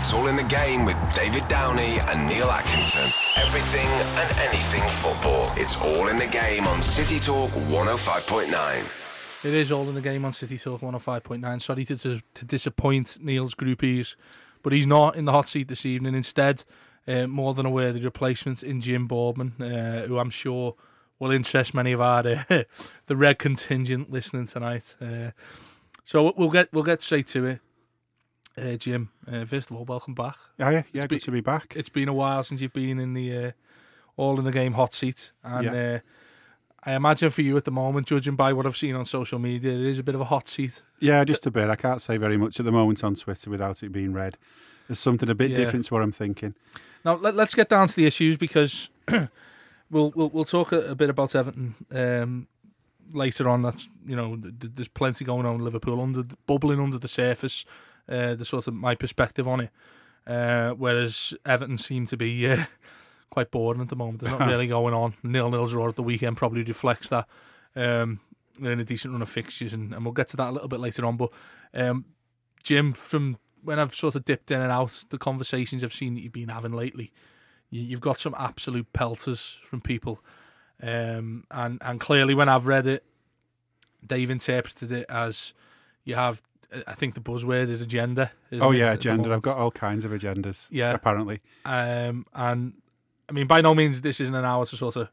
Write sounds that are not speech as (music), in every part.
it's all in the game with David Downey and Neil Atkinson. Everything and anything football. It's all in the game on City Talk 105.9. It is all in the game on City Talk 105.9. Sorry to, to, to disappoint Neil's groupies, but he's not in the hot seat this evening. Instead, uh, more than aware, the replacement in Jim Boardman, uh, who I'm sure will interest many of our uh, (laughs) the red contingent listening tonight. Uh, so we'll get we'll get straight to it. Uh, Jim, uh, first of all, welcome back. Yeah, yeah, yeah It's good be- to be back. It's been a while since you've been in the uh, all in the game hot seat, and Yeah. uh, I imagine for you at the moment, judging by what I've seen on social media, it is a bit of a hot seat. Yeah, just a bit. I can't say very much at the moment on Twitter without it being read. There's something a bit Yeah. different to what I'm thinking. Now let, us get down to the issues because (clears throat) we'll we'll we'll talk a, a bit about Everton um, later on. That's you know th- th- there's plenty going on in Liverpool under bubbling under the surface. Uh, the sort of my perspective on it, uh, whereas Everton seem to be (laughs) uh, quite boring at the moment. There's not (laughs) really going on. Nil nils draw at the weekend probably reflects that. Um, they're in a decent run of fixtures, and, and we'll get to that a little bit later on. But um, Jim, from when I've sort of dipped in and out, the conversations I've seen that you've been having lately, you, you've got some absolute pelters from people, um, and and clearly when I've read it, they've interpreted it as you have. I think the buzzword is agenda. oh yeah, agenda. I've got all kinds of agendas. Yeah. apparently. Um, and I mean, by no means this isn't an hour to sort of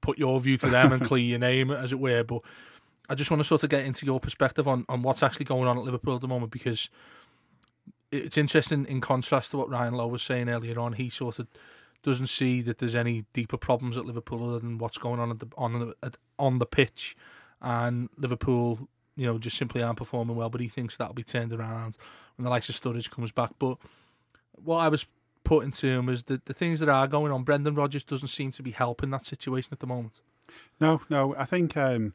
put your view to them and (laughs) clear your name, as it were. But I just want to sort of get into your perspective on, on what's actually going on at Liverpool at the moment because it's interesting in contrast to what Ryan Lowe was saying earlier on. He sort of doesn't see that there's any deeper problems at Liverpool other than what's going on at the on the at, on the pitch, and Liverpool, you know, just simply aren't performing well. But he thinks that'll be turned around when the likes of Sturridge comes back. But what I was putting to him was that the things that are going on, Brendan Rodgers doesn't seem to be helping that situation at the moment. No, no. I think. Um,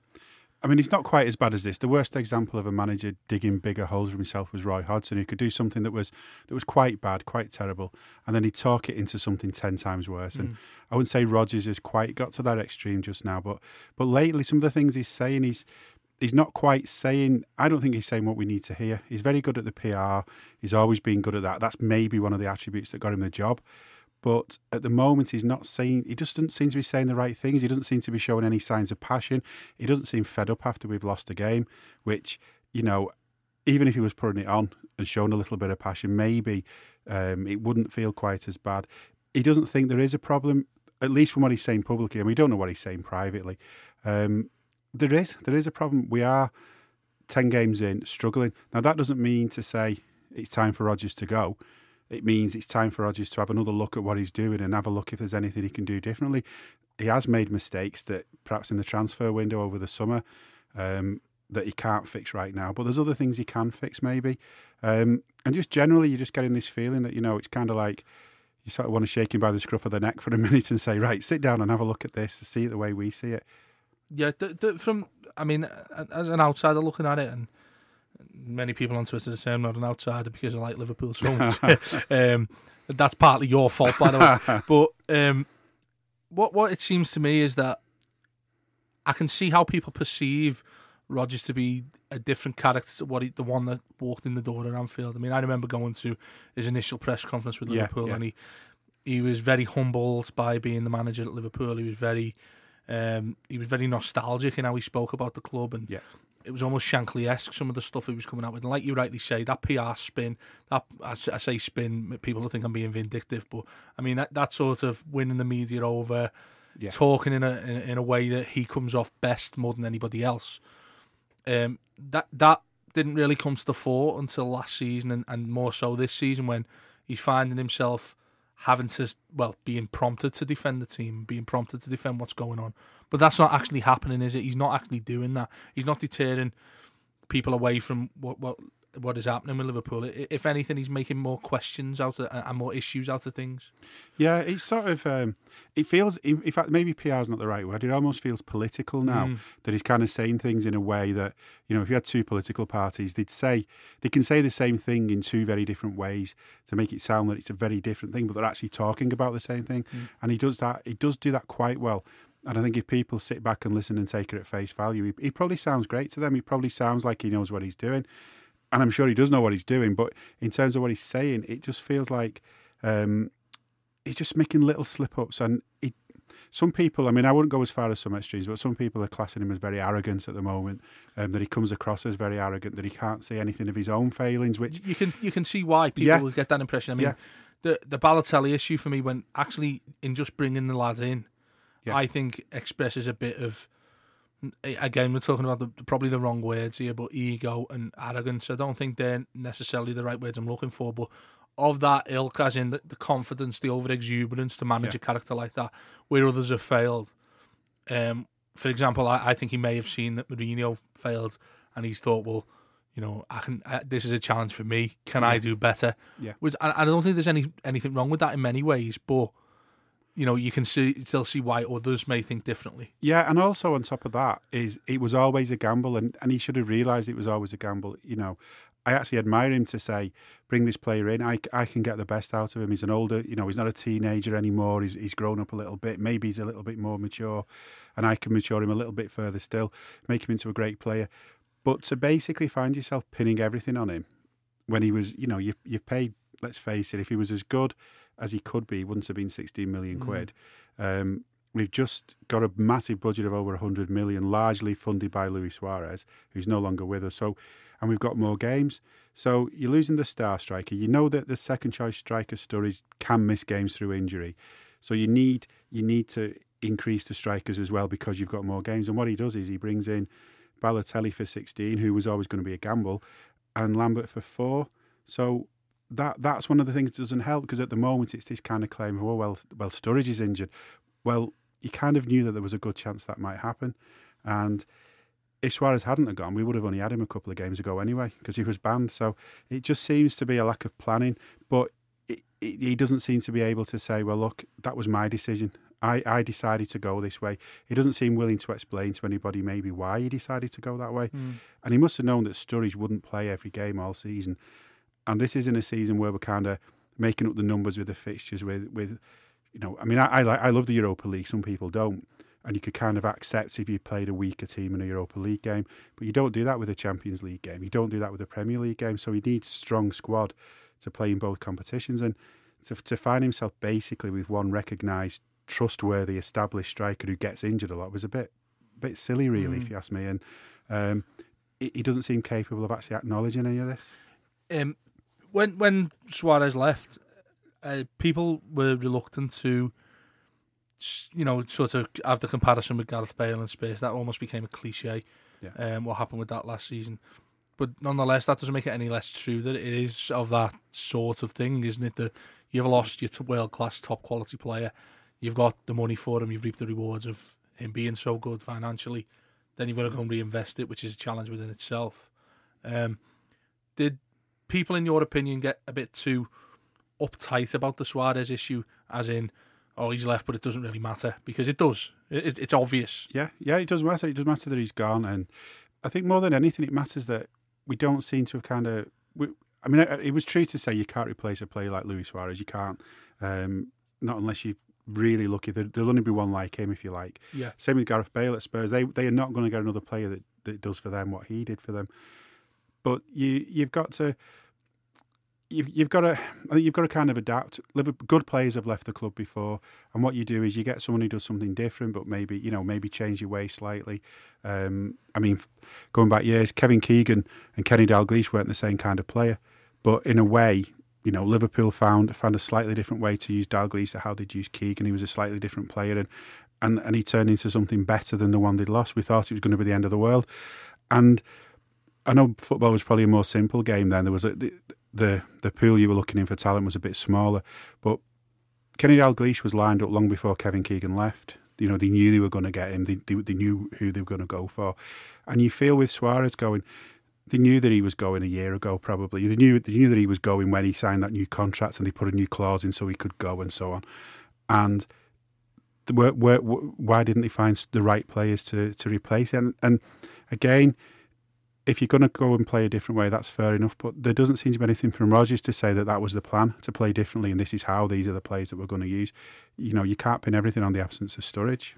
I mean, it's not quite as bad as this. The worst example of a manager digging bigger holes for himself was Roy Hodgson, who could do something that was that was quite bad, quite terrible, and then he'd talk it into something ten times worse. And I wouldn't say Rodgers has quite got to that extreme just now, but but lately, some of the things he's saying, he's he's not quite saying. I don't think he's saying what we need to hear. He's very good at the PR. He's always been good at that. That's maybe one of the attributes that got him the job. But at the moment, he's not saying, he just doesn't seem to be saying the right things. He doesn't seem to be showing any signs of passion. He doesn't seem fed up after we've lost a game, which, you know, even if he was putting it on and showing a little bit of passion, maybe um, it wouldn't feel quite as bad. He doesn't think there is a problem, at least from what he's saying publicly, and we don't know what he's saying privately. Um, there is, there is a problem. We are 10 games in, struggling. Now, that doesn't mean to say it's time for Rodgers to go it means it's time for Rodgers to have another look at what he's doing and have a look if there's anything he can do differently. He has made mistakes that perhaps in the transfer window over the summer um, that he can't fix right now, but there's other things he can fix maybe. Um, and just generally, you're just getting this feeling that, you know, it's kind of like you sort of want to shake him by the scruff of the neck for a (laughs) minute and say, right, sit down and have a look at this see it the way we see it. Yeah, from I mean, as an outsider looking at it, and many people on Twitter say I'm not an outsider because I like Liverpool so much. (laughs) (laughs) um, that's partly your fault, by the way. (laughs) But um, what what it seems to me is that I can see how people perceive Rodgers to be a different character to what he, the one that walked in the door at Anfield. I mean, I remember going to his initial press conference with Yeah, Liverpool, yeah. and he he was very humbled by being the manager at Liverpool. He was very um, he was very nostalgic in how he spoke about the club, and Yeah. it was almost Shankly esque some of the stuff he was coming out with. And like you rightly say, that PR spin, that I say spin, people think I'm being vindictive, but I mean that, that sort of winning the media over, Yeah. talking in a in, a- in a way that he comes off best more than anybody else. Um, that that didn't really come to the fore until last season, and, and more so this season when he's finding himself having to well being prompted to defend the team, being prompted to defend what's going on. But that's not actually happening, is it? He's not actually doing that. He's not deterring people away from what what what is happening with Liverpool. If anything, he's making more questions out of and more issues out of things. Yeah, it's sort of. Um, it feels. In, fact, maybe PR is not the right word. It almost feels political now Mm. that he's kind of saying things in a way that you know, if you had two political parties, they'd say they can say the same thing in two very different ways to make it sound that it's a very different thing, but they're actually talking about the same thing. And he does that. He does do that quite well. And I think if people sit back and listen and take it at face value, he, he probably sounds great to them. He probably sounds like he knows what he's doing. And I'm sure he does know what he's doing. But in terms of what he's saying, it just feels like um, he's just making little slip ups. And some people, I mean, I wouldn't go as far as some extremes, but some people are classing him as very arrogant at the moment. Um, that he comes across as very arrogant, that he can't see anything of his own failings. Which you can you can see why people Yeah. get that impression. I mean, Yeah. the the Balotelli issue for me when actually in just bringing the lad in, Yeah. I think expresses a bit of. Again, we're talking about the, probably the wrong words here, but ego and arrogance. I don't think they're necessarily the right words I'm looking for, but of that ilk, as in the, the confidence, the over exuberance to manage Yeah. a character like that, where others have failed. Um, for example, I, I think he may have seen that Mourinho failed, and he's thought, well, you know, I can. Uh, this is a challenge for me. Can I do better? Yeah. Which I, I don't think there's any anything wrong with that in many ways, but you know, you can see still see why others may think differently. Yeah, and also on top of that is it was always a gamble, and, and he should have realised it was always a gamble. You know, I actually admire him to say, "Bring this player in. I, I can get the best out of him. He's an older, you know, he's not a teenager anymore. He's he's grown up a little bit. Maybe he's a little bit more mature, and I can mature him a little bit further still, make him into a great player." But to basically find yourself pinning everything on him when he was, you know, you you paid. Let's face it, if he was as good as he could be, he wouldn't have been 16 million quid. Um, we've just got a massive budget of over 100 million, largely funded by Luis Suarez, who's no longer with us. So, and we've got more games. So you're losing the star striker. You know that the second choice striker Sturridge can miss games through injury. So you need you need to increase the strikers as well because you've got more games. And what he does is he brings in Balotelli for 16, who was always going to be a gamble, and Lambert for four. So that that's one of the things that doesn't help because at the moment it's this kind of claim of oh well well Sturridge is injured. Well, you kind of knew that there was a good chance that might happen, and if Suarez hadn't have gone, we would have only had him a couple of games ago anyway because he was banned. So it just seems to be a lack of planning. But it, it, he doesn't seem to be able to say, well, look, that was my decision. I, I decided to go this way. He doesn't seem willing to explain to anybody maybe why he decided to go that way. Hmm. And he must have known that Sturridge wouldn't play every game all season. And this isn't a season where we're kind of making up the numbers with the fixtures. With, with you know, I mean, I, I like I love the Europa League. Some people don't, and you could kind of accept if you played a weaker team in a Europa League game, but you don't do that with a Champions League game. You don't do that with a Premier League game. So he needs strong squad to play in both competitions, and to to find himself basically with one recognised, trustworthy, established striker who gets injured a lot was a bit bit silly, really, if you ask me. And um, he he doesn't seem capable of actually acknowledging any of this. Um, when when Suarez left, uh, people were reluctant to, you know, sort of have the comparison with Gareth Bale and Spurs. That almost became a cliche. Yeah. Um, what happened with that last season, but nonetheless, that doesn't make it any less true that it is of that sort of thing, isn't it? That you've lost your world class, top quality player. You've got the money for him. You've reaped the rewards of him being so good financially. Then you've got to go and reinvest it, which is a challenge within itself. Um, did people, in your opinion, get a bit too uptight about the Suarez issue? As in, oh, he's left, but it doesn't really matter because it does. It, it- it's obvious. Yeah, yeah, it does matter. It does matter that he's gone, and I think more than anything, it matters that we don't seem to have kind of. We, I mean, it it was true to say you can't replace a player like Luis Suarez. You can't, um, not unless you're really lucky. There, there'll only be one like him, if you like. Yeah. Same with Gareth Bale at Spurs. They they are not going to get another player that, that does for them what he did for them. But you you've got to. You've, you've got to, you've got to kind of adapt. Good players have left the club before, and what you do is you get someone who does something different, but maybe you know maybe change your way slightly. Um, I mean, going back years, Kevin Keegan and Kenny Dalglish weren't the same kind of player, but in a way, you know, Liverpool found found a slightly different way to use Dalglish to how they'd use Keegan. He was a slightly different player, and and and he turned into something better than the one they'd lost. We thought it was going to be the end of the world, and I know football was probably a more simple game then. There was a, the, the pool you were looking in for talent was a bit smaller, but Kenny Dalglish was lined up long before Kevin Keegan left. You know, they knew they were going to get him. They, they, they knew who they were going to go for, and you feel with Suarez going, they knew that he was going a year ago. Probably they knew they knew that he was going when he signed that new contract, and they put a new clause in so he could go and so on. And where, where, why didn't they find the right players to to replace him? And, and again, if you're going to go and play a different way, that's fair enough. But there doesn't seem to be anything from Rodgers to say that that was the plan to play differently, and this is how these are the players that we're going to use. You know, you can't pin everything on the absence of Sturridge.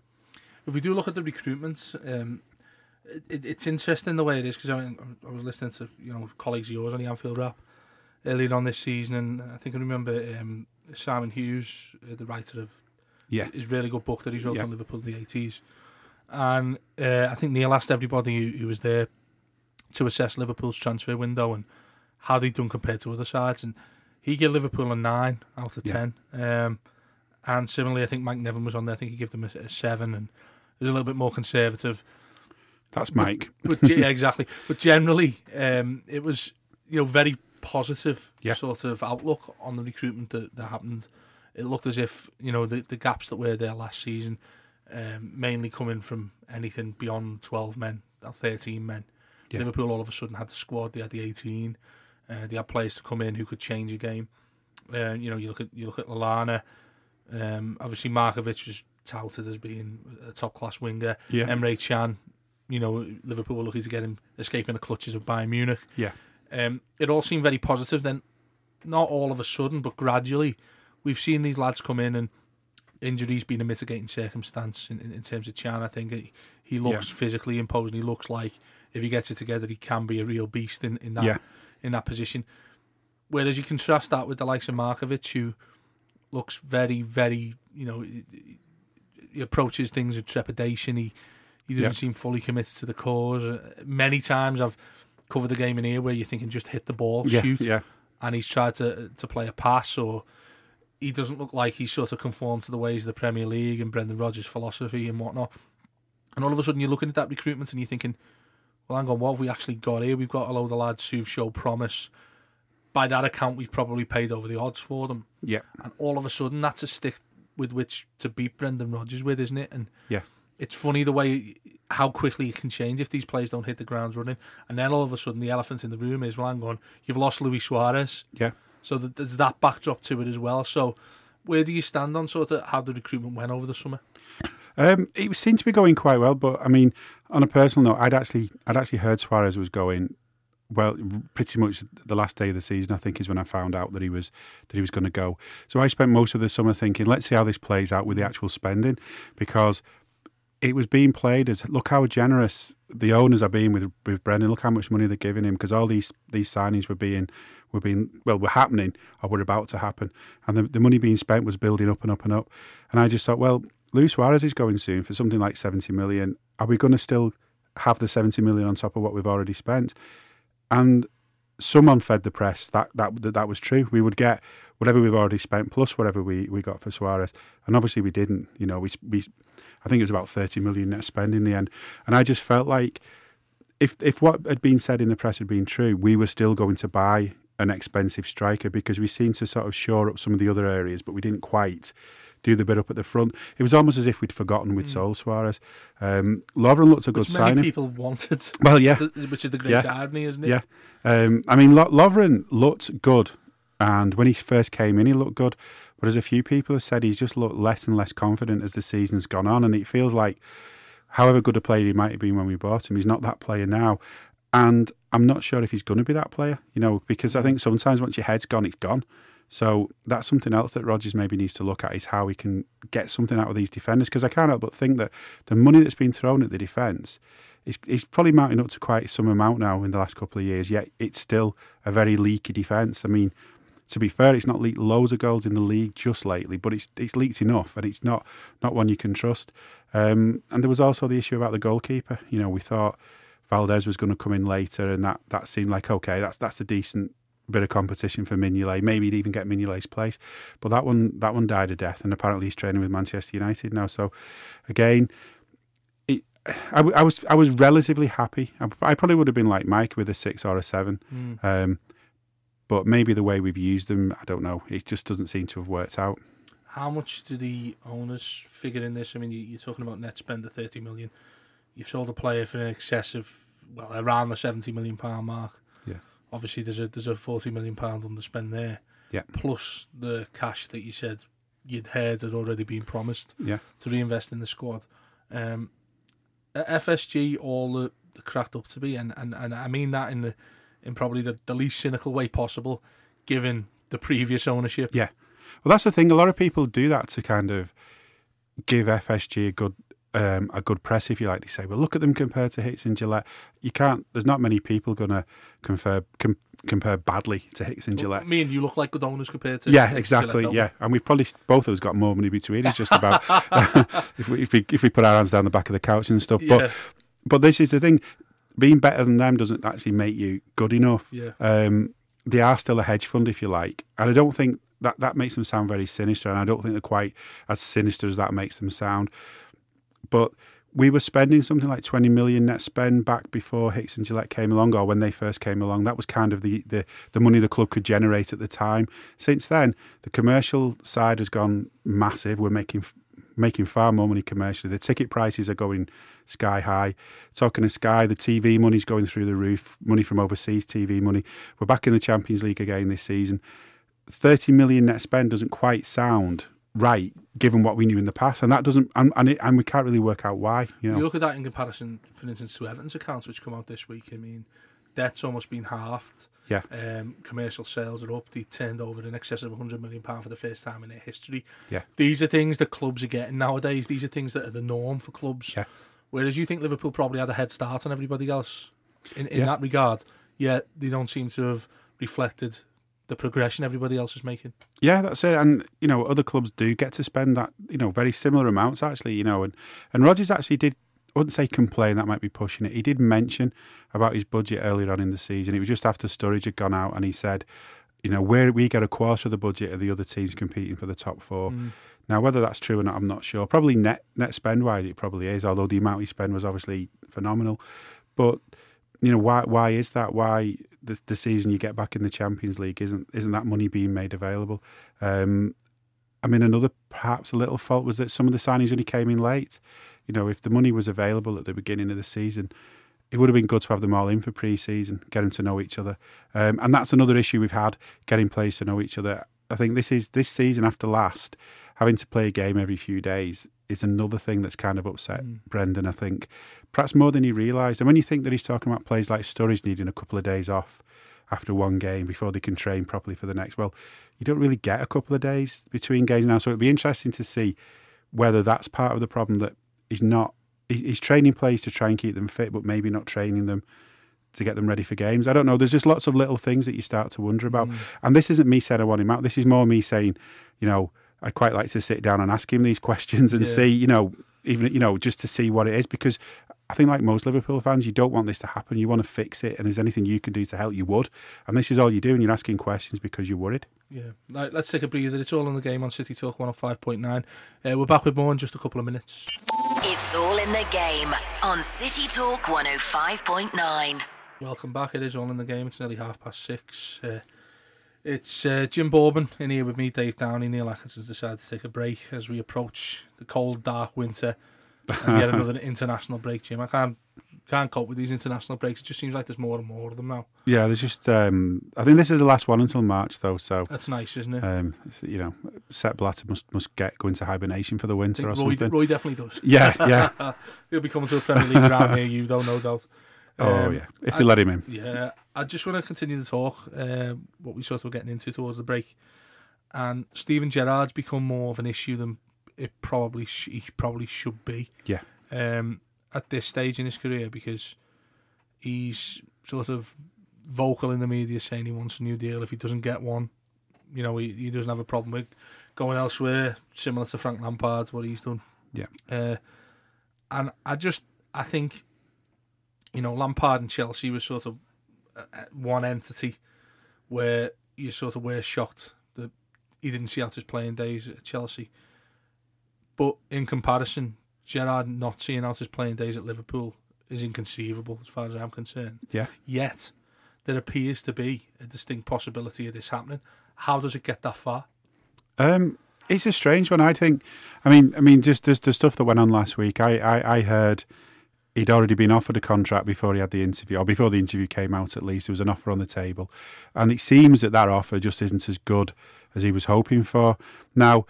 If we do look at the recruitments, um, it, it's interesting the way it is because I, I was listening to you know colleagues of yours on the Anfield Wrap earlier on this season, and I think I remember um, Simon Hughes, uh, the writer of Yeah. his really good book that he's wrote Yeah. on Liverpool in the eighties, and uh, I think Neil asked everybody who, who was there to assess Liverpool's transfer window and how they'd done compared to other sides, and he gave Liverpool a nine out of Yeah. ten. Um, and similarly, I think Mike Nevin was on there. I think he gave them a, a seven, and it was a little bit more conservative That's Mike. (laughs) but ge- (laughs) yeah, exactly. But generally, um, it was you know very positive Yeah. sort of outlook on the recruitment that, that happened. It looked as if you know the, the gaps that were there last season, um, mainly coming from anything beyond twelve men, or thirteen men. Yeah. Liverpool all of a sudden had the squad. They had the eighteen. Uh, they had players to come in who could change a game. Uh, you know, you look at you look at Lallana. Um, obviously, Markovic was touted as being a top class winger. Yeah. Emre Can, you know, Liverpool were lucky to get him escaping the clutches of Bayern Munich. Yeah. Um, it all seemed very positive. Then, not all of a sudden, but gradually, we've seen these lads come in and injuries being a mitigating circumstance in, in, in terms of Can. I think he, he looks physically imposing. He looks like if he gets it together, he can be a real beast in, in that Yeah. in that position. Whereas you contrast that with the likes of Markovic, who looks very, very, you know, he approaches things with trepidation. He he doesn't Yeah. seem fully committed to the cause. Uh, Many times I've covered the game in here where you're thinking just hit the ball, Yeah. shoot, Yeah. and he's tried to to play a pass, or he doesn't look like he's sort of conformed to the ways of the Premier League and Brendan Rodgers' philosophy and whatnot. And all of a sudden, you're looking at that recruitment and you're thinking, well, hang on, what have we actually got here? We've got a load of lads who've showed promise. By that account, we've probably paid over the odds for them. Yeah. And all of a sudden, that's a stick with which to beat Brendan Rodgers with, isn't it? And Yeah. it's funny the way how quickly it can change if these players don't hit the ground running. And then all of a sudden, the elephant in the room is, well, hang on, you've lost Luis Suarez. Yeah. So there's that backdrop to it as well. So where do you stand on sort of how the recruitment went over the summer? Um, it seemed to be going quite well, but I mean, on a personal note, I'd actually, I'd actually heard Suarez was going well. Pretty much the last day of the season, I think, is when I found out that he was that he was going to go. So I spent most of the summer thinking, let's see how this plays out with the actual spending, because it was being played as look how generous the owners are being with with Brendan. Look how much money they're giving him because all these these signings were being were being well were happening or were about to happen, and the, the money being spent was building up and up and up. And I just thought, well, Luis Suarez is going soon for something like seventy million. Are we going to still have the seventy million on top of what we've already spent? And someone fed the press that that that, that was true. We would get whatever we've already spent plus whatever we, we got for Suarez, and obviously we didn't. You know, we we I think it was about thirty million net spend in the end, and I just felt like if if what had been said in the press had been true, we were still going to buy an expensive striker because we seemed to sort of shore up some of the other areas, but we didn't quite do the bit up at the front. It was almost as if we'd forgotten we'd sold Suarez. Um, Lovren looked a good Which many signing. people wanted. Well, yeah. Which is the great Yeah. irony, isn't it? Yeah, um, I mean, Lo- Lovren looked good, and when he first came in, he looked good. But as a few people have said, he's just looked less and less confident as the season's gone on, and it feels like, however good a player he might have been when we bought him, he's not that player now. And I'm not sure if he's going to be that player, you know, because I think sometimes once your head's gone, it's gone. So that's something else that Rodgers maybe needs to look at is how he can get something out of these defenders. Because I can't help but think that the money that's been thrown at the defence is, is probably mounting up to quite some amount now in the last couple of years. Yet it's still a very leaky defence. I mean, to be fair, it's not leaked loads of goals in the league just lately, but it's it's leaked enough, and it's not not one you can trust. Um, and there was also the issue about the goalkeeper. You know, we thought Valdés was going to come in later, and that, that seemed like okay, that's that's a decent bit of competition for Mignolet. Maybe he'd even get Mignolet's place, but that one that one died a death, and apparently he's training with Manchester United now. So again. It, I, I was I was relatively happy. I, I probably would have been like Mike with a six or a seven, Mm. um, but maybe the way we've used them, I don't know. It just doesn't seem to have worked out. How much do the owners figure in this? I mean, you- you're talking about net spend of 30 million. You've sold a player for an excess of, well, around the 70 million pound mark. Yeah. Obviously, there's a there's a 40 million pound underspend there. Yeah. Plus the cash that you said you'd heard had already been promised Yeah, to reinvest in the squad. Um, FSG, all the, the cracked up to be, and, and, and I mean that in the in probably the, the least cynical way possible, given the previous ownership. yeah. Well, that's the thing. A lot of people do that to kind of give FSG a good um, a good press, if you like. They say, well, look at them compared to Hicks and Gillett. You can't. There's not many people going to compare com, compare badly to Hicks and Gillett. Me and you look like good owners compared to. Yeah, Hicks exactly. Gillett, don't yeah, and we've probably both of us got more money between us, just about. (laughs) (laughs) if, we, if we if we put our hands down the back of the couch and stuff, we? but but this is the thing: being better than them doesn't actually make you good enough. yeah. Um, they are still a hedge fund, if you like, and I don't think that that makes them sound very sinister, and I don't think they're quite as sinister as that makes them sound. But we were spending something like 20 million net spend back before Hicks and Gillett came along, or when they first came along. That was kind of the, the, the money the club could generate at the time. Since then, the commercial side has gone massive. We're making making far more money commercially. The ticket prices are going sky high. Talking of Sky, the TV money's going through the roof. Money from overseas TV money. We're back in the Champions League again this season. 30 million net spend doesn't quite sound right given what we knew in the past and that doesn't and and, it, and we can't really work out why you know You look at that in comparison, for instance, to Everton's accounts, which come out this week. I mean, debt's almost been halved. yeah Um, commercial sales are up. They turned over in excess of 100 million pound for the first time in their history. Yeah. These are things that clubs are getting nowadays. These are things that are the norm for clubs. Yeah. Whereas you think Liverpool probably had a head start on everybody else in, in Yeah. that regard, yet they don't seem to have reflected the progression everybody else is making. Yeah, that's it. And you know, other clubs do get to spend that, you know, very similar amounts actually. You know, and and Rodgers actually did. I wouldn't say complain. That might be pushing it. He did mention about his budget earlier on in the season. It was just after Sturridge had gone out, and he said, you know, where we get a quarter of the budget of the other teams competing for the top four. Mm. Now, whether that's true or not, I'm not sure. Probably net net spend wise, it probably is. Although the amount he spent was obviously phenomenal. But you know, why why is that? Why the, the season you get back in the Champions League isn't isn't that money being made available? Um, I mean, another perhaps a little fault was that some of the signings only came in late. You know, if the money was available at the beginning of the season, it would have been good to have them all in for pre-season, get them to know each other, um, and that's another issue we've had getting players to know each other. I think this is this season after last, having to play a game every few days is another thing that's kind of upset Mm. Brendan. I think perhaps more than he realised. And when you think that he's talking about players like Sturridge needing a couple of days off after one game before they can train properly for the next, well, you don't really get a couple of days between games now. So it'd be interesting to see whether that's part of the problem that he's not, he's training players to try and keep them fit, but maybe not training them to get them ready for games. I don't know. There's just lots of little things that you start to wonder about. Mm. And this isn't me saying I want him out. This is more me saying, you know, I'd quite like to sit down and ask him these questions and Yeah. see, you know, even you know, just to see what it is because I think like most Liverpool fans, you don't want this to happen. You want to fix it, and there's anything you can do to help, you would. And this is all you do, doing. You're asking questions because you're worried. Yeah. Right, let's take a breather. It's all in the game on City Talk 105.9. Uh, we're back with more in just a couple of minutes. It's all in the game on City Talk 105.9. Welcome back. It is all in the game. It's nearly half past six. Uh, it's uh, Jim Boardman in here with me, Dave Downey. Neil Atkinson's decided to take a break as we approach the cold, dark winter and yet another (laughs) international break, Jim. I can't can't cope with these international breaks. It just seems like there's more and more of them now. Yeah, there's just. Um, I think this is the last one until March, though. So, That's nice, isn't it? um, you know, Sepp Blatter must must get go into hibernation for the winter or Roy, something. Roy definitely does. Yeah, yeah. (laughs) He'll be coming to a Premier League round (laughs) near you, though, no doubt. Oh, Um, yeah. If they I- let him in. Yeah, I just want to continue the talk uh, what we sort of were getting into towards the break, and Steven Gerrard's become more of an issue than it probably sh- he probably should be. Yeah. Um, at this stage in his career, because he's sort of vocal in the media saying he wants a new deal. If he doesn't get one, you know, he, he doesn't have a problem with going elsewhere, similar to Frank Lampard, what he's done. Yeah. Uh, and I just, I think, you know, Lampard and Chelsea was sort of uh, uh, one entity where you sort of were shocked that he didn't see out his playing days at Chelsea. But in comparison, Gerrard not seeing out his playing days at Liverpool is inconceivable as far as I'm concerned. Yeah. Yet, there appears to be a distinct possibility of this happening. How does it get that far? Um, it's a strange one. I think. I mean, I mean, just the, the stuff that went on last week. I, I, I heard he'd already been offered a contract before he had the interview, or before the interview came out. At least there was an offer on the table, and it seems that that offer just isn't as good as he was hoping for. Now,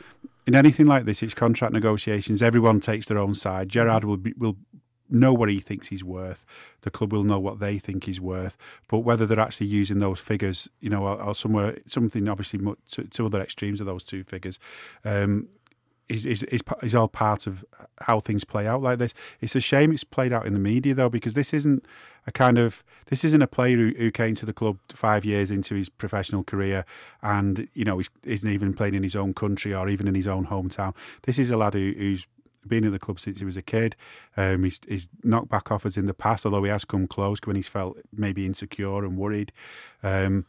in anything like this, it's contract negotiations. Everyone takes their own side. Gerrard will be, will know what he thinks he's worth. The club will know what they think he's worth. But whether they're actually using those figures, you know, or, or somewhere something obviously to, to other extremes of those two figures, um, is, is, is, is all part of how things play out like this. It's a shame it's played out in the media though, because this isn't a kind of this isn't a player who, who came to the club five years into his professional career and you know he's, isn't even playing in his own country or even in his own hometown. This is a lad who, who's been at the club since he was a kid. Um, he's, he's knocked back offers in the past, although he has come close when he's felt maybe insecure and worried. Um,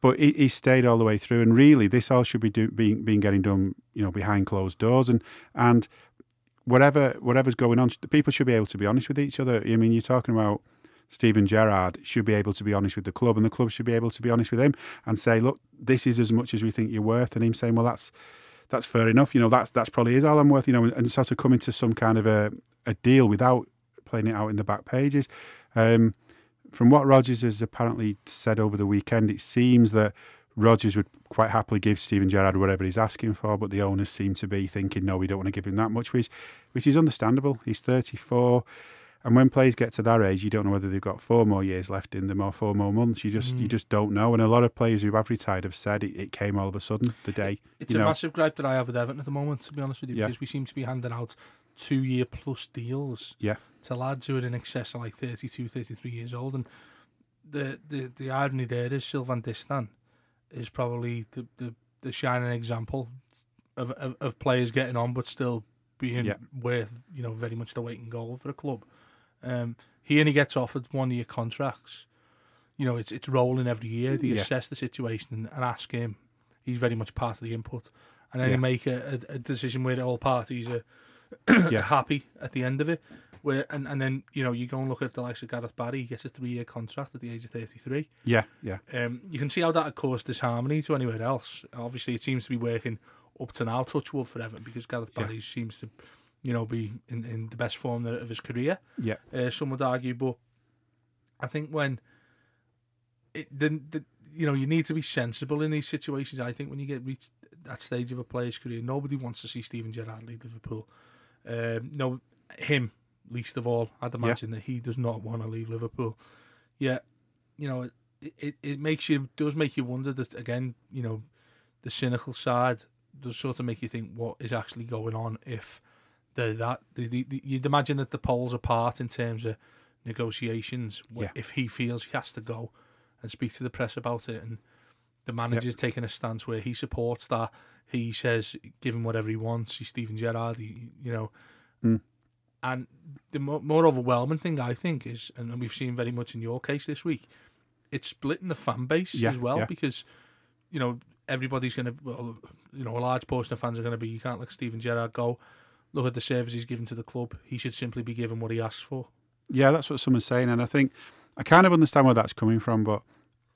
but he, he, stayed all the way through, and really, this all should be do, being being getting done, you know, behind closed doors, and and whatever whatever's going on, people should be able to be honest with each other. I mean, you're talking about. Steven Gerrard should be able to be honest with the club, and the club should be able to be honest with him and say, "Look, this is as much as we think you're worth." And him saying, "Well, that's that's fair enough. You know, that's that's probably is all I'm worth. You know, and, and sort of coming to some kind of a, a deal without playing it out in the back pages. Um, from what Rodgers has apparently said over the weekend, it seems that Rodgers would quite happily give Steven Gerrard whatever he's asking for, but the owners seem to be thinking, no, we don't want to give him that much, which, which is understandable. He's 34. And when players get to that age, you don't know whether they've got four more years left in them or four more months. You just mm. you just don't know. And a lot of players who have retired have said it, it came all of a sudden the day. It's a know. massive gripe that I have with Everton at the moment, to be honest with you, yeah. because we seem to be handing out two year plus deals yeah. to lads who are in excess of like 32, 33 years old. And the the, the irony there is Sylvain Distin is probably the, the, the shining example of, of, of players getting on but still being yeah. worth you know very much the weight and goal for a club. Um, he only gets offered one year contracts. You know, it's it's rolling every year. They yeah. assess the situation and, and, ask him. He's very much part of the input, and then yeah. make a, a, a, decision where all parties are yeah. (coughs) happy at the end of it. Where and, and then you know you go and look at the likes of Gareth Barry. He gets a three year contract at the age of thirty three. Yeah, yeah. Um, you can see how that would cause disharmony to anywhere else. Obviously, it seems to be working up to now. Touchwood for Everton because Gareth Barry yeah. seems to you know, be in, in the best form of his career. Yeah. Uh, some would argue, but I think when it the, the you know you need to be sensible in these situations. I think when you get reached that stage of a player's career, nobody wants to see Steven Gerrard leave Liverpool. Um, no, him least of all. I'd imagine yeah. that he does not want to leave Liverpool. Yeah, you know, it, it, it makes you does make you wonder that again. You know, the cynical side does sort of make you think what is actually going on if the that the, the, you'd imagine that the poles are apart in terms of negotiations. Yeah. If he feels he has to go and speak to the press about it, and the manager's yep. taking a stance where he supports that, he says give him whatever he wants. He's Steven Gerrard, he, you know. Mm. And the more, more, overwhelming thing I think is, and we've seen very much in your case this week, it's splitting the fan base yeah, as well yeah. because you know everybody's going to, well, you know, a large portion of fans are going to be you can't let Steven Gerrard go look at the service he's given to the club. He should simply be given what he asked for. Yeah, that's what someone's saying, and I think I kind of understand where that's coming from, but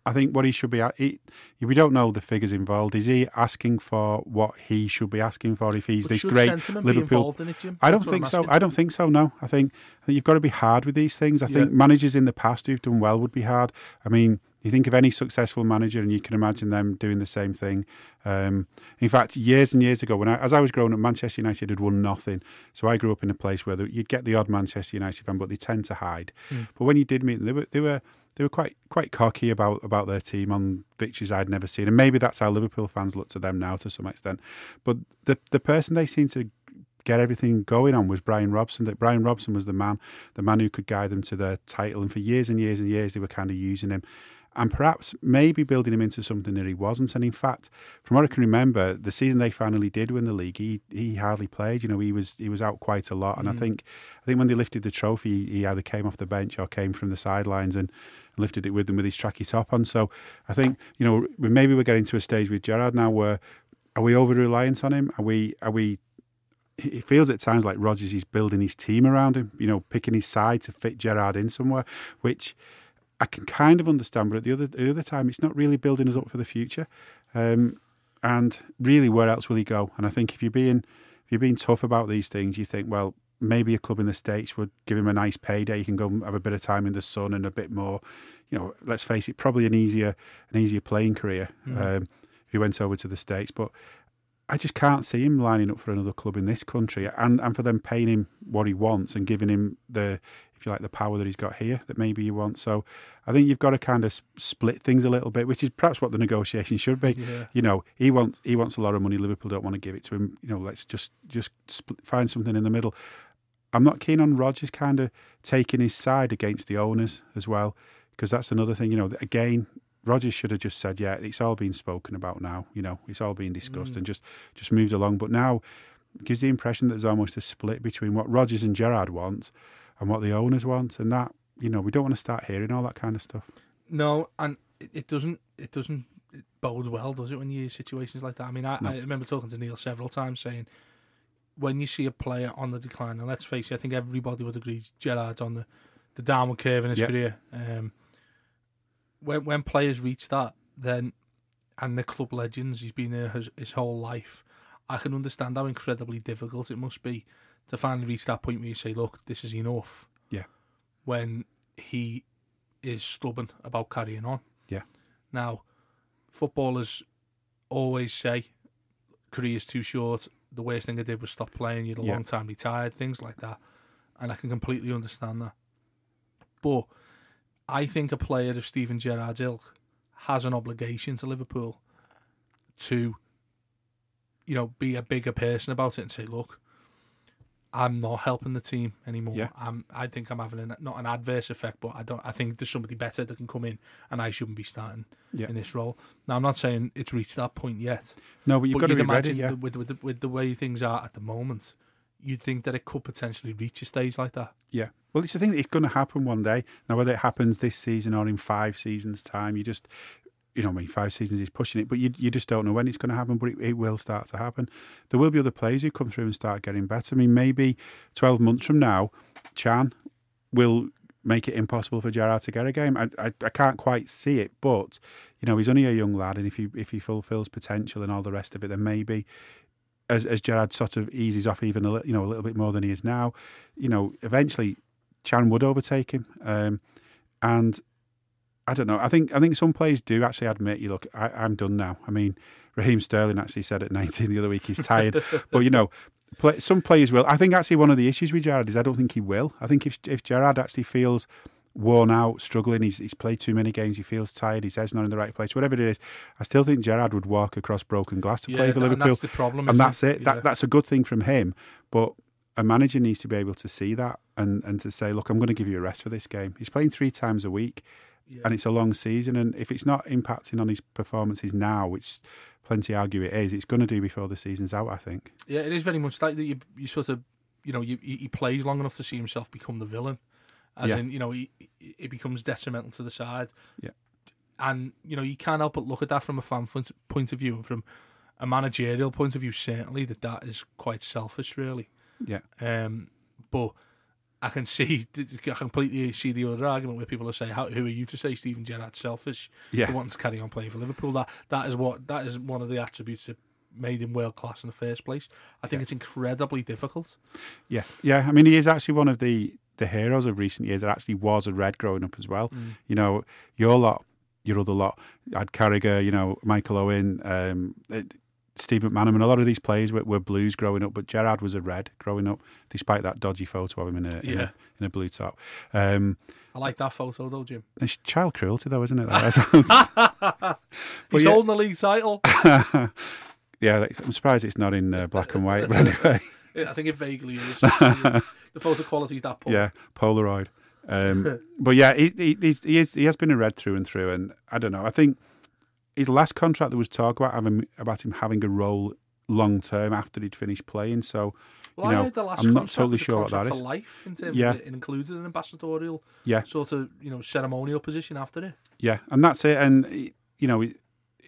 I think what he should be at, he, we don't know the figures involved. Is he asking for what he should be asking for if he's but this great Liverpool? It, I don't think so. I don't think so. No, I think, I think you've got to be hard with these things. I yeah. think managers in the past who've done well would be hard. I mean, you think of any successful manager, and you can imagine them doing the same thing. Um, in fact, years and years ago, when I, as I was growing up, Manchester United had won nothing. So I grew up in a place where you'd get the odd Manchester United fan, but they tend to hide. Mm. But when you did meet them, they were they were they were quite quite cocky about about their team on victories I'd never seen, and maybe that's how Liverpool fans look to them now to some extent. But the the person they seem to get everything going on was Brian Robson. That Brian Robson was the man, the man who could guide them to their title. And for years and years and years, they were kind of using him and perhaps maybe building him into something that he wasn't. And in fact, from what I can remember, the season they finally did win the league, he he hardly played. You know, he was he was out quite a lot. And mm. I think I think when they lifted the trophy, he either came off the bench or came from the sidelines and lifted it with them with his tracky top on. So I think you know maybe we're getting to a stage with Gerrard now where are we over reliant on him? Are we are we it feels at times like Rodgers is building his team around him, you know, picking his side to fit Gerrard in somewhere, which I can kind of understand, but at the other the other time, it's not really building us up for the future. Um, and really, where else will he go? And I think if you're being if you're being tough about these things, you think, well, maybe a club in the states would give him a nice payday. You can go have a bit of time in the sun and a bit more. You know, let's face it, probably an easier an easier playing career mm. um, if he went over to the states. But I just can't see him lining up for another club in this country, and and for them paying him what he wants and giving him the, if you like, the power that he's got here that maybe he wants. So, I think you've got to kind of split things a little bit, which is perhaps what the negotiation should be. Yeah. You know, he wants he wants a lot of money. Liverpool don't want to give it to him. You know, let's just just split, find something in the middle. I'm not keen on Rodgers kind of taking his side against the owners as well, because that's another thing. You know, again, Rodgers should have just said, "Yeah, it's all been spoken about now. You know, it's all being discussed," and just just moved along. But now gives the impression that there's almost a split between what Rodgers and Gerrard want and what the owners want, and that you know we don't want to start hearing all that kind of stuff. No, and it, doesn't. It doesn't bode well, does it? When you hear situations like that. I mean, I, I remember talking to Neil several times saying, when you see a player on the decline, and let's face it, I think everybody would agree Gerrard's on the, the downward curve in his Yeah. career. Um, when when players reach that, then and the club legends, he's been there his, his whole life. I can understand how incredibly difficult it must be to finally reach that point where you say, "Look, this is enough." Yeah. When he is stubborn about carrying on. Yeah. Now, footballers always say career's too short. The worst thing I did was stop playing. You're a Yeah. long time retired, things like that. And I can completely understand that. But I think a player of Steven Gerrard's ilk has an obligation to Liverpool to, you know, be a bigger person about it and say, look, I'm not helping the team anymore. Yeah. I'm. I think I'm having an, not an adverse effect, but I don't. I think there's somebody better that can come in, and I shouldn't be starting Yeah. in this role. Now, I'm not saying it's reached that point yet, No, but you've got to be ready. Yeah. with, with, the, with the way things are at the moment, you'd think that it could potentially reach a stage like that. Yeah. Well, it's the thing that it's going to happen one day. Now, whether it happens this season or in five seasons' time, you just, you know, I mean, five seasons is pushing it, but you you just don't know when it's going to happen. But it, it will start to happen. There will be other players who come through and start getting better. I mean, maybe twelve months from now, Can will make it impossible for Gerrard to get a game. I, I I can't quite see it, but you know, he's only a young lad, and if he if he fulfills potential and all the rest of it, then maybe as as Gerrard sort of eases off even a little, you know a little bit more than he is now, you know, eventually Can would overtake him. Um, and I don't know. I think I think some players do actually admit, you look, I, I'm done now. I mean, Raheem Sterling actually said at 19 the other week he's tired, (laughs) but you know. Play, some players will. I think actually one of the issues with Gerrard is I don't think he will. I think if if Gerrard actually feels worn out, struggling, he's he's played too many games, he feels tired, his head's not in the right place, whatever it is, I still think Gerrard would walk across broken glass to play for and Liverpool that's the problem. and that's it. Yeah. That that's a good thing from him. But a manager needs to be able to see that and, and to say, look, I'm going to give you a rest for this game. He's playing three times a week, Yeah. and it's a long season. And if it's not impacting on his performances now, which plenty argue it is, it's going to do before the season's out. I think. Yeah, it is very much like that. You, you sort of, you know, you, he he plays long enough to see himself become the villain, as Yeah. in, you know, he it becomes detrimental to the side. Yeah. and you know, you can't help but look at that from a fan point of view and from a managerial point of view. Certainly, that that is quite selfish, really. Yeah. Um, but I can (laughs) see, I completely see the other argument where people are saying, "How who are you to say Steven Gerrard's selfish? Yeah. wanting to carry on playing for Liverpool. That that is what that is one of the attributes that made him world class in the first place. I think it's incredibly difficult. Yeah, yeah. I mean, he is actually one of the the heroes of recent years. There actually was a red growing up as well. You know, your lot, your other lot, had Carragher, you know, Michael Owen, um, uh, Steve McManaman. A lot of these players were, were blues growing up, but Gerrard was a red growing up, despite that dodgy photo of him in a in, a, in a blue top. Um, I like that photo though, Jim. it's child cruelty, though, isn't it? (laughs) That? (laughs) He's yeah. holding the league title. (laughs) yeah, I'm surprised it's not in uh, black and white. But anyway. I think it vaguely is. (laughs) the photo quality is that poor. Yeah, Polaroid. Um, (laughs) but yeah, he, he, he's, he, is, he has been a red through and through, and I don't know. I think his last contract there was talk about having about him having a role long term after he'd finished playing. So Well, you I know, heard the last I'm not contract totally sure what that is. for life in terms Yeah. of it included an ambassadorial Yeah, sort of you know ceremonial position after it. yeah, and that's it. And you know,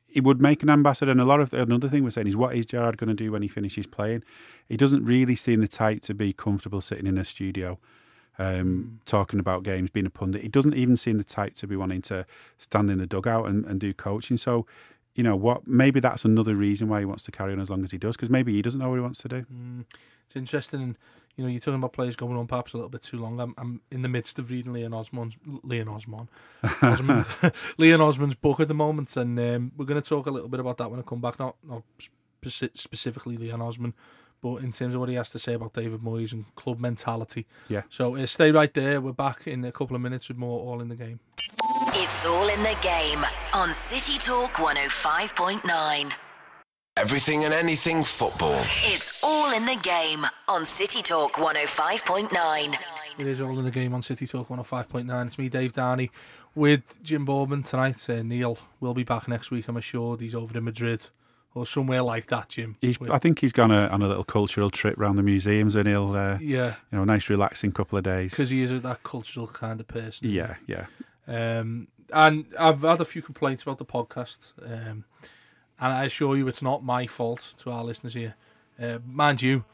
he, would make an ambassador. And a lot of another thing we're saying is, what is Gerrard going to do when he finishes playing? He doesn't really seem the type to be comfortable sitting in a studio. Um, talking about games, being a pundit, he doesn't even seem the type to be wanting to stand in the dugout and, and do coaching. So, you know what? Maybe that's another reason why he wants to carry on as long as he does, because maybe he doesn't know what he wants to do. It's interesting, you know, you're talking about players going on perhaps a little bit too long. I'm, I'm in the midst of reading Leon Osmond's Leon Osmond, (laughs) Osmond, (laughs) Leon Osmond's book at the moment, and um, we're going to talk a little bit about that when I come back. Not not speci- specifically Leon Osman, but in terms of what he has to say about David Moyes and club mentality. Yeah. So uh, stay right there. We're back in a couple of minutes with more All in the Game. It's all in the game on City Talk 105.9. Everything and anything football. It's all in the game on City Talk 105.9. It is all in the game on City Talk 105.9. It's me, Dave Downey, with Jim Boardman tonight. Uh, Neil will be back next week, I'm assured. He's over in Madrid or somewhere like that, Jim. He's, I think he's gone a, on a little cultural trip around the museums, and he'll, uh, you know, a nice relaxing couple of days. because he is a, that cultural kind of person. Yeah, yeah, Um, and I've had a few complaints about the podcast. Um, and I assure you, it's not my fault to our listeners here. Uh, mind you,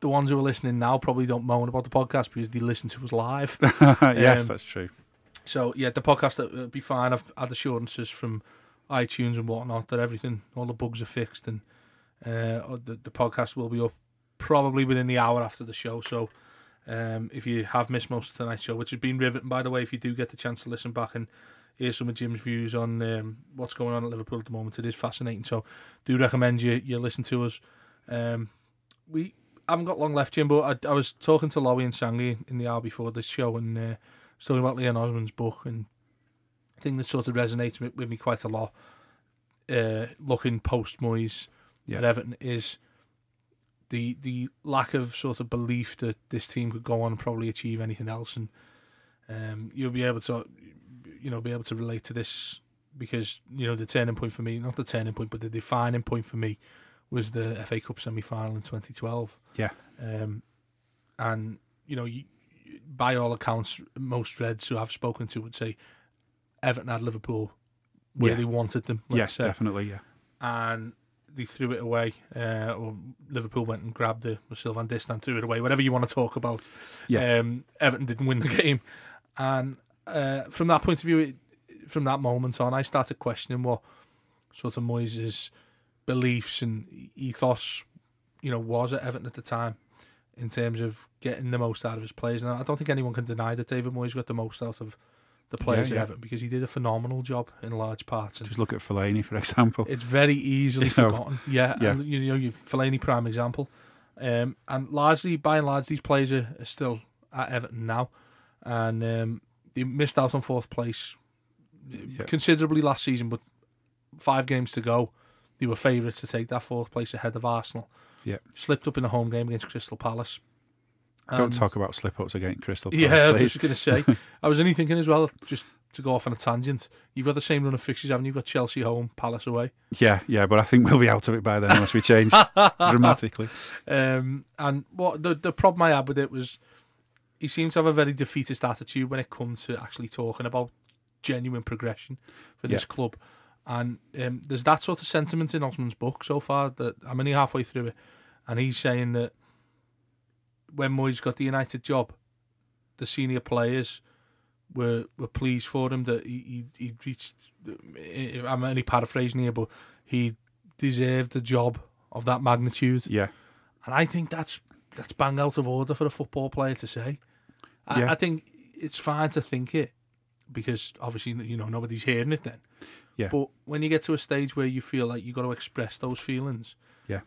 the ones who are listening now probably don't moan about the podcast because they listen to us live. (laughs) yes, Um, that's true. So yeah, the podcast will be fine. I've had assurances from iTunes and whatnot that everything, all the bugs are fixed, and uh, the, the podcast will be up probably within the hour after the show. So um, if you have missed most of tonight's show, which has been riveting by the way, if you do get the chance to listen back and hear some of Jim's views on um, what's going on at Liverpool at the moment, it is fascinating. So do recommend you you listen to us. Um, we haven't got long left, Jim, but I, I was talking to Lowy and Sangi in the hour before this show, and uh, was talking about Leon Osman's book, and I think that sort of resonates with, with me quite a lot. Uh, looking post Moyes Yeah. at Everton is the the lack of sort of belief that this team could go on and probably achieve anything else, and um, you'll be able to, you know, be able to relate to this because you know the turning point for me, not the turning point, but the defining point for me was the FA Cup semi final in 2012. Yeah. Um, and you know, you, by all accounts, most Reds who I've spoken to would say Everton had Liverpool where Yeah. they wanted them. Say. definitely. Yeah, and they threw it away. Uh, or Liverpool went and grabbed it. Or Sylvain Distin threw it away. Whatever you want to talk about. Yeah. Um, Everton didn't win the game, and uh, from that point of view, it, from that moment on, I started questioning what sort of Moyes' beliefs and ethos, you know, was at Everton at the time. In terms of getting the most out of his players, and I don't think anyone can deny that David Moyes got the most out of the players Yeah, at. Everton because he did a phenomenal job in large parts. And just look at Fellaini for example. it's very easily (laughs) You know, forgotten. Yeah, yeah. And, you know, you Fellaini prime example, um, and largely by and large, these players are, are still at Everton now, and um, they missed out on fourth place Yeah. considerably last season, but five games to go, they were favourites to take that fourth place ahead of Arsenal. Yeah. slipped up in a home game against Crystal Palace. Don't talk about slip ups against Crystal Palace, yeah, I was please. just going to say. (laughs) I was only thinking as well, just to go off on a tangent. You've got the same run of fixtures, haven't you? You've got Chelsea home, Palace away. Yeah, yeah, but I think we'll be out of it by then unless we change (laughs) dramatically. Um, and what the the problem I had with it was he seems to have a very defeatist attitude when it comes to actually talking about genuine progression for this Yeah. club. And um, there's that sort of sentiment in Osman's book so far that I'm only halfway through it, and he's saying that when Moyes got the United job, the senior players were were pleased for him that he he, he reached. I'm only paraphrasing here, but he deserved the job of that magnitude. Yeah, And I think that's that's bang out of order for a football player to say. I, Yeah. I think it's fine to think it because obviously you know nobody's hearing it then. Yeah. But when you get to a stage where you feel like you have got to express those feelings, yeah.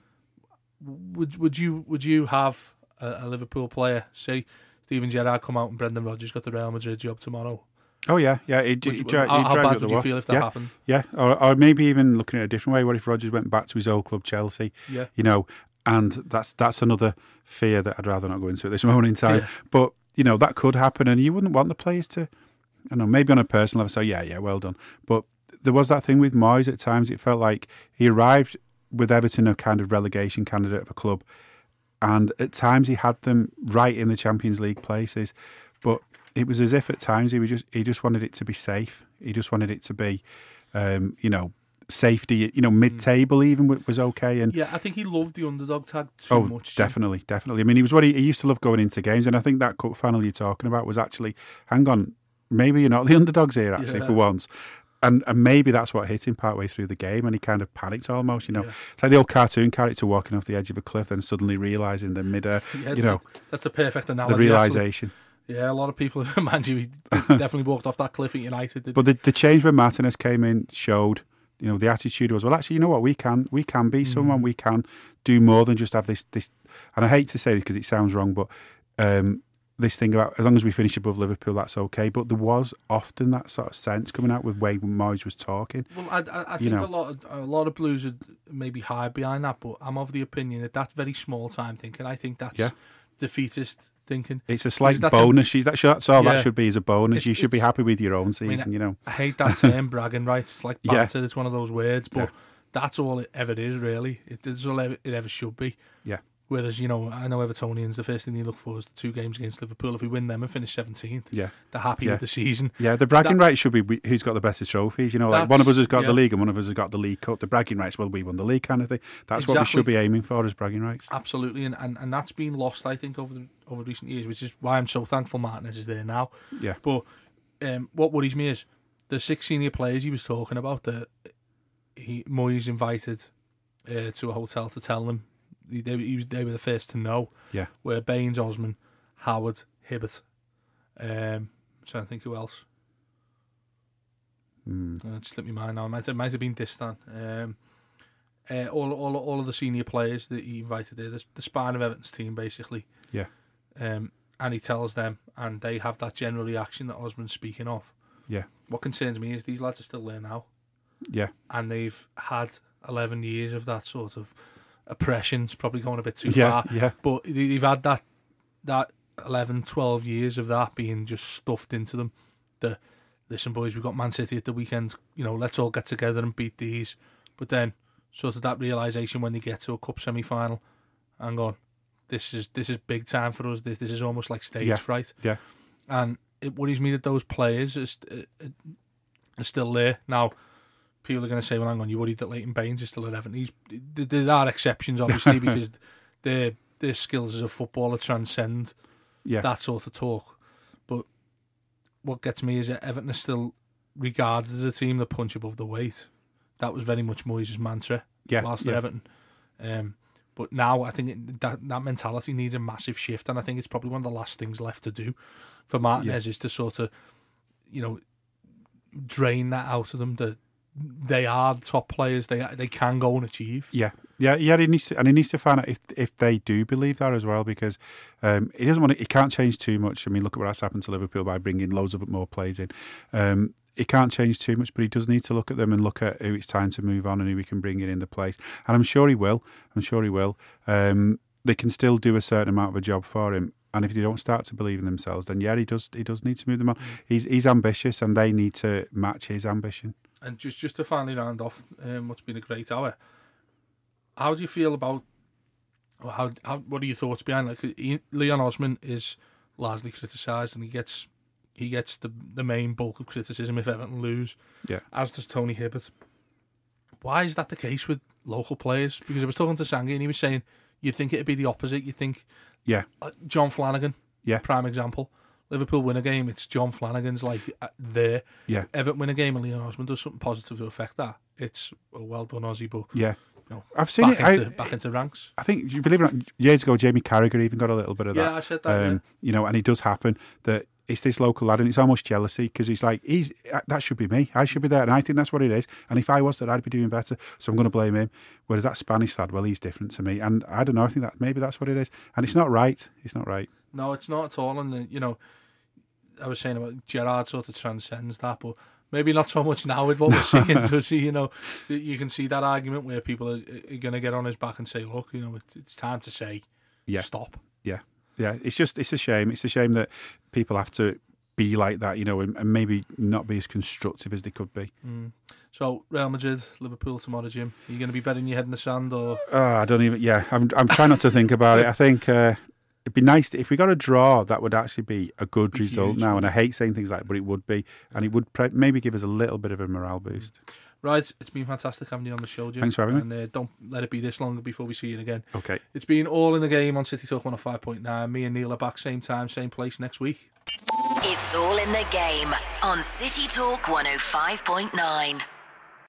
would would you would you have a, a Liverpool player See, Steven Gerrard come out and Brendan Rodgers got the Real Madrid job tomorrow? Oh yeah, yeah. It, dri- how how bad would you feel if that yeah, happened? Yeah, or, or maybe even looking at it a different way. What if Rodgers went back to his old club, Chelsea? Yeah. You know, and that's that's another fear that I'd rather not go into at this (laughs) moment in time. Yeah. But you know that could happen, and you wouldn't want the players to. I don't know, maybe on a personal level, say, yeah, yeah, well done. But there was that thing with Moyes at times. It felt like he arrived with Everton a kind of relegation candidate of a club, and at times he had them right in the Champions League places, but it was as if at times he was just he just wanted it to be safe. He just wanted it to be, um, you know, safety. You know, mid-table even was okay. And Yeah, I think he loved the underdog tag too oh, much. Definitely, definitely. I mean, he was what he, he used to love going into games, and I think that cup final you're talking about was actually, hang on, maybe you're not the (laughs) underdogs here actually Yeah. for once. And, and maybe that's what hit him partway through the game, and he kind of panicked almost. You know, Yeah. it's like the old cartoon character walking off the edge of a cliff, then suddenly realizing the mid, (laughs) Yeah, you know, that's the perfect analogy. actually. realization. Yeah, a lot of people, (laughs) mind you, he (laughs) definitely walked off that cliff at United. But the, the change when Martinez came in showed You know, the attitude was, well, actually, you know what, we can we can Mm. be someone, we can do more than just have this this. And I hate to say this because it sounds wrong, but um, this thing about as long as we finish above Liverpool, that's okay. But there was often that sort of sense coming out with way Moyes was talking. Well, I, I, I think know. a lot of a lot of Blues would maybe hide behind that, but I'm of the opinion that that's very small time thinking. I think that's Yeah. defeatist thinking. It's a slight a- bonus. You- that's, all Yeah. that should be is a bonus. It's- you should be happy with your own I mean, season. you know, I hate that term (laughs) bragging rights. It's like Yeah. banter. It's one of those words, but Yeah. that's all it ever is. Really, it, it's all it ever should be. yeah, Whereas you know, I know Evertonians. The first thing they look for is the two games against Liverpool. If we win them and finish seventeenth, yeah. they're happy Yeah. with the season. Yeah, the bragging That- rights should be who's got the better trophies. You know, like one of us has got yeah. the league and one of us has got the league cup. The bragging rights, well, we won the league kind of thing. That's what we should be aiming for as bragging rights. Absolutely, and, and, and that's been lost, I think, over the over recent years, which is why I'm so thankful Martinez is there now. Yeah, But um, what worries me is the six senior players he was talking about that he Moyes invited uh, to a hotel to tell them they, they, he was, they were the first to know. yeah. Were Baines, Osman, Howard, Hibbert. Um, trying to think who else. Mm. Uh, it slipped my mind now. It might, it might have been Distin. Um, uh, all, all, all of the senior players that he invited there, the, the spine of Everton's team, basically. Yeah, Um, and he tells them, and they have that general reaction that Osman's speaking of. yeah, What concerns me is these lads are still there now, yeah, and they've had 11 years of that sort of oppression. It's probably going a bit too Yeah, far. yeah. But they- they've had that that 11, 12 years of that being just stuffed into them. The listen, boys, we've got Man City at the weekend. You know, let's all get together and beat these. But then, sort of that realization when they get to a cup semi final, hang on, this is this is big time for us. This this is almost like stage Yeah. fright. yeah, And it worries me that those players are, st- uh, are still there now. People are going to say, "Well, hang on, you worried that Leighton Baines is still at Everton?" He's, th- there are exceptions, obviously, (laughs) because their their skills as a footballer transcend yeah. that sort of talk. But what gets me is that Everton is still regarded as a team that punch above the weight. That was very much Moyes' mantra Yeah, whilst yeah. Everton. Um, but now I think it, that that mentality needs a massive shift, and I think it's probably one of the last things left to do for Martinez is to sort of, you know, drain that out of them. That they are top players. They they can go and achieve. Yeah, yeah, yeah. He needs to, and he needs to find out if if they do believe that as well, because um, he doesn't want to. He can't change too much. I mean, look at what's happened to Liverpool by bringing loads of more players in. Um, he can't change too much, but he does need to look at them and look at who it's time to move on and who we can bring in in the place. And I'm sure he will. I'm sure he will. Um, they can still do a certain amount of a job for him. And if they don't start to believe in themselves, then yeah, he does. He does need to move them on. He's he's ambitious, and they need to match his ambition. And just just to finally round off, um, what's been a great hour. How do you feel about? How, how what are your thoughts behind? Like he, Leon Osman is largely criticised, and he gets he gets the the main bulk of criticism if Everton lose. Yeah. As does Tony Hibbert. Why is that the case with local players? Because I was talking to Sangi, and he was saying you'd think it'd be the opposite. You think Yeah, uh, John Flanagan, Yeah. prime example. Liverpool win a game, it's John Flanagan's like uh, there. yeah, Everton win a game and Leon Osman does something positive to affect that. It's well, well done, Ossie, but yeah. you know, I've seen back it. into I, back into ranks. I think you believe it or not, years ago, Jamie Carragher even got a little bit of that. Yeah, I said that, Um, You know, and it does happen that it's this local lad, and it's almost jealousy because he's like, he's uh, that should be me. I should be there, and I think that's what it is. And if I was there, I'd be doing better. So I'm going to blame him. Whereas that Spanish lad, well, he's different to me, and I don't know. I think that maybe that's what it is, and it's not right. It's not right. No, it's not at all. And uh, you know, I was saying about Gerrard sort of transcends that, but maybe not so much now with what we're seeing. (laughs) does he? You know, you can see that argument where people are, are going to get on his back and say, "Look, you know, it, it's time to say Yeah. stop." Yeah, yeah. It's just it's a shame. It's a shame that people have to be like that, you know, and, and maybe not be as constructive as they could be. So Real Madrid, Liverpool tomorrow, Jim. Are you going to be betting your head in the sand, or Oh, I don't even. Yeah, I'm. I'm trying not to think about it. I think uh, it'd be nice to, if we got a draw. That would actually be a good result huge, now. And I hate saying things like, that, but it would be, and it would pre- maybe give us a little bit of a morale boost. right? It's been fantastic having you on the show, Jim. Thanks for having me. and, uh, don't let it be this long before we see you again. Okay. It's been all in the game on City Talk 105.9. Me and Neil are back same time, same place next week. It's all in the game on City Talk 105.9.